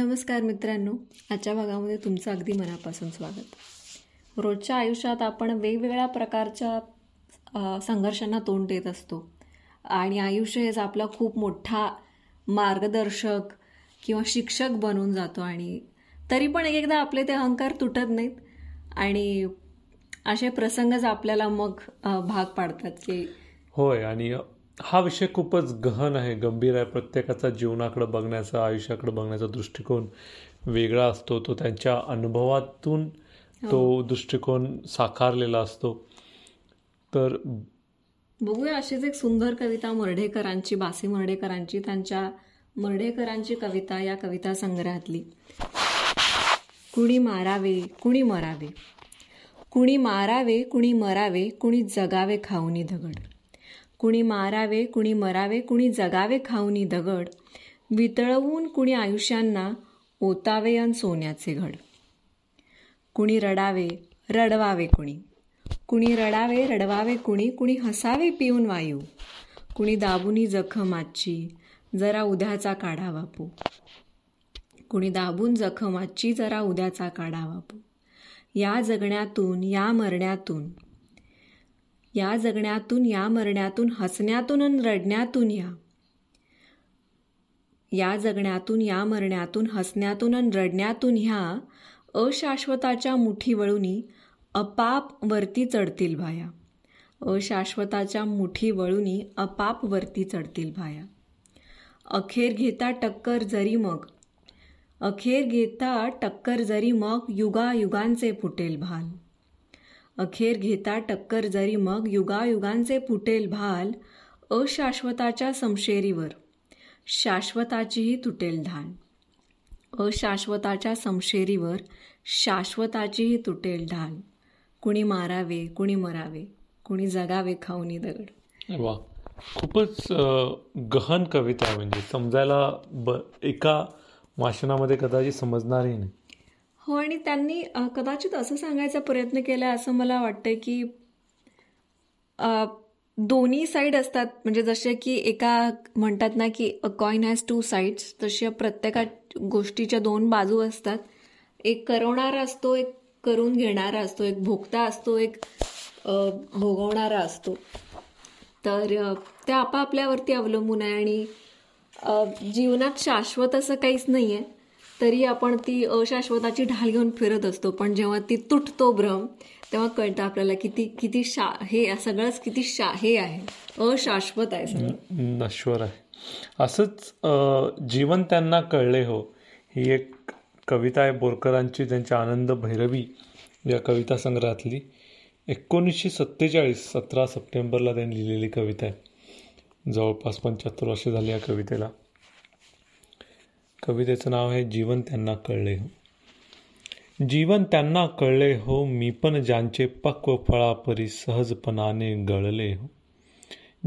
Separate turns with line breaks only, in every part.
नमस्कार मित्रांनो. आजच्या भागामध्ये तुमचं अगदी मनापासून स्वागत. रोजच्या आयुष्यात आपण वेगवेगळ्या प्रकारच्या संघर्षांना तोंड देत असतो. आणि आयुष्य हेच आपला खूप मोठा मार्गदर्शक किंवा शिक्षक बनून जातो आणि तरी पण एक एकदा आपले ते अहंकार तुटत नाहीत. आणि असे प्रसंगच आपल्याला मग भाग पाडतात की
होय आणि हा विषय खूपच गहन आहे गंभीर आहे. प्रत्येकाचा जीवनाकडे बघण्याचा आयुष्याकडे बघण्याचा दृष्टिकोन वेगळा असतो. तो त्यांच्या अनुभवातून तो दृष्टिकोन साकारलेला असतो. तर
बघूया अशीच एक सुंदर कविता मर्ढेकरांची बासी मर्ढेकरांची त्यांच्या मर्ढेकरांची कविता या कविता संग्रहातली. कुणी मारावे कुणी मरावे. कुणी मारावे कुणी मरावे कुणी जगावे खाऊनी दगड. कुणी मारावे कुणी मरावे कुणी जगावे खाऊनी दगड. वितळवून कुणी आयुष्यांना ओतावे अन सोन्याचे घड. कुणी रडावे रडवावे कुणी. कुणी रडावे रडवावे कुणी. कुणी हसावे पिऊन वायू. कुणी दाबुनी जखम आजची जरा उद्याचा काढा बापू कुणी दाबून जखम आजची जरा उद्याचा काढा बापू या जगण्यातून या मरण्यातून या जगण्यातून या मरण्यातून हसण्यातून आणि रडण्यातून या. या जगण्यातून या मरण्यातून हसण्यातून आणि रडण्यातून ह्या अशाश्वताच्या मुठी वळूनी अपाप वरती चढतील भाया. अशाश्वताच्या मुठी वळूनी अपाप वरती चढतील भाया. अखेर घेता टक्कर जरी मग. अखेर घेता टक्कर जरी मग युगायुगांचे फुटेल भाल अखेर घेता टक्कर जरी मग युगायुगांचे फुटेल भाल अशाश्वताच्या समशेरीवर. शाश्वताचीही तुटेल ढाल अशाश्वताच्या समशेरीवर शाश्वताचीही तुटेल ढाल कुणी मारावे कुणी मरावे कुणी जगावे खाऊनी दगड.
वा. खूपच गहन कविता आहे म्हणजे समजायला ब एका वाचनामध्ये कदाचित समजणारही नाही.
हो आणि त्यांनी कदाचित असं सांगायचा प्रयत्न केला असं मला वाटतंय की दोन्ही साईड असतात. म्हणजे जसे की एका म्हणतात ना की a coin has two sides तशा प्रत्येका गोष्टीच्या दोन बाजू असतात. एक करवणारा असतो एक करून घेणारा असतो एक भोगता असतो एक भोगवणारा असतो. तर त्या ते आपापल्यावरती अवलंबून आहे आणि जीवनात शाश्वत असं काहीच नाही आहे तरी आपण ती अशाश्वताची ढाल घेऊन फिरत असतो. पण जेव्हा ती तुटतो भ्रम तेव्हा कळतं आपल्याला किती किती शा हे सगळंच किती शा हे आहे. अशाश्वत आहे सगळं.
नश्वर आहे. असंच जीवन त्यांना कळले हो. ही एक कविता आहे बोरकरांची त्यांच्या आनंद भैरवी या कविता संग्रहातली. एकोणीसशे सत्तेचाळीस सतरा सप्टेंबरला त्यांनी लिहिलेली कविता आहे. जवळपास पंच्याहत्तर वर्ष झाली या कवितेला. कवितेचं नाव आहे जीवन त्यांना कळले हो. जीवन त्यांना कळले हो मी पण ज्यांचे पक्व फळापरी सहजपणाने गळले हो.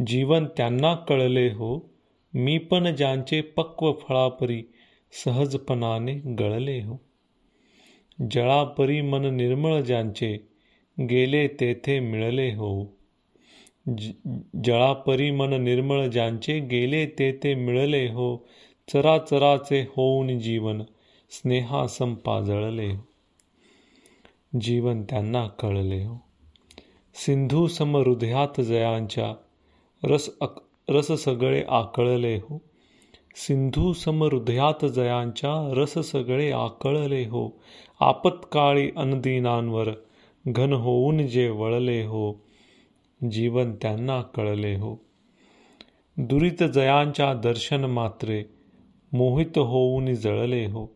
जीवन त्यांना कळले हो मी पण ज्यांचे पक्व फळापरी सहजपणाने गळले हो. जळापरी मन निर्मळ ज्यांचे गेले तेथे मिळले हो. ज- जळापरी मन निर्मळ ज्यांचे गेले तेथे मिळले हो. चराचराचे होऊन जीवन स्नेहा संपा जळले हो जीवन त्यांना कळले. हो सिंधू सम हृदयात जयांच्या रस अक रस सगळे आकळले. हो सिंधू सम हृदयात जयांच्या रस सगळे आकळले. हो आपत्काळी अनदिनांवर घन होऊन जे वळले. हो जीवन त्यांना कळले. हो दुरित जयांच्या दर्शन मात्रे मोहित होऊन जळले हो.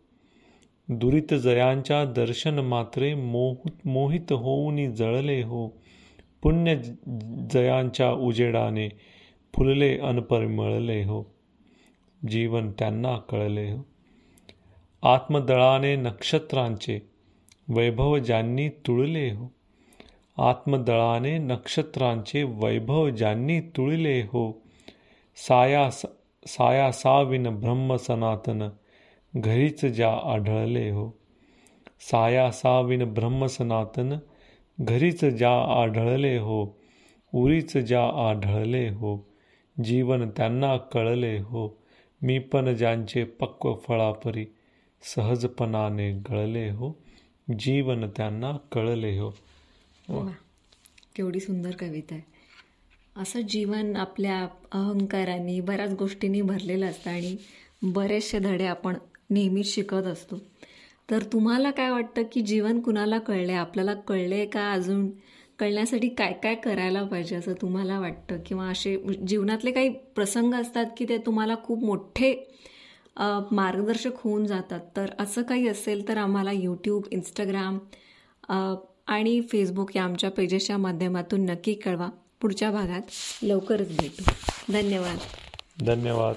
दुरित जयांच्या दर्शन मात्रे मोहित मोहित होऊन जळले हो. पुण्य जयांच्या उजेडाने फुलले अनपरिमळले हो. जीवन त्यांना कळले हो. आत्मदळाने नक्षत्रांचे वैभव ज्यांनी तुळले हो. आत्मदळाने नक्षत्रांचे वैभव ज्यांनी तुळले हो. सायास साया साविन ब्रह्म सनातन घरीच ज्या आढळले हो. साया साविन ब्रह्म सनातन घरीच ज्या आढळले हो. उरीच ज्या आढळले हो. जीवन त्यांना कळले हो. मी पण ज्यांचे पक्व फळापरी सहजपणाने गळले हो. जीवन त्यांना कळले हो.
केवढी सुंदर कविता आहे. असं जीवन आपल्या अहंकाराने बऱ्याच गोष्टींनी भरलेलं असतं आणि बरेचसे धडे आपण नेहमीच शिकत असतो. तर तुम्हाला काय वाटतं की जीवन कुणाला कळले आपल्याला कळले का अजून? कळण्यासाठी काय काय करायला पाहिजे असं तुम्हाला वाटतं? किंवा असे जीवनातले काही प्रसंग असतात की ते तुम्हाला खूप मोठे मार्गदर्शक होऊन जातात? तर असं काही असेल तर आम्हाला यूट्यूब इंस्टाग्राम आणि फेसबुक या आमच्या पेजेसच्या माध्यमातून नक्की कळवा. पुढच्या भागात लवकरच भेटू. धन्यवाद.
धन्यवाद.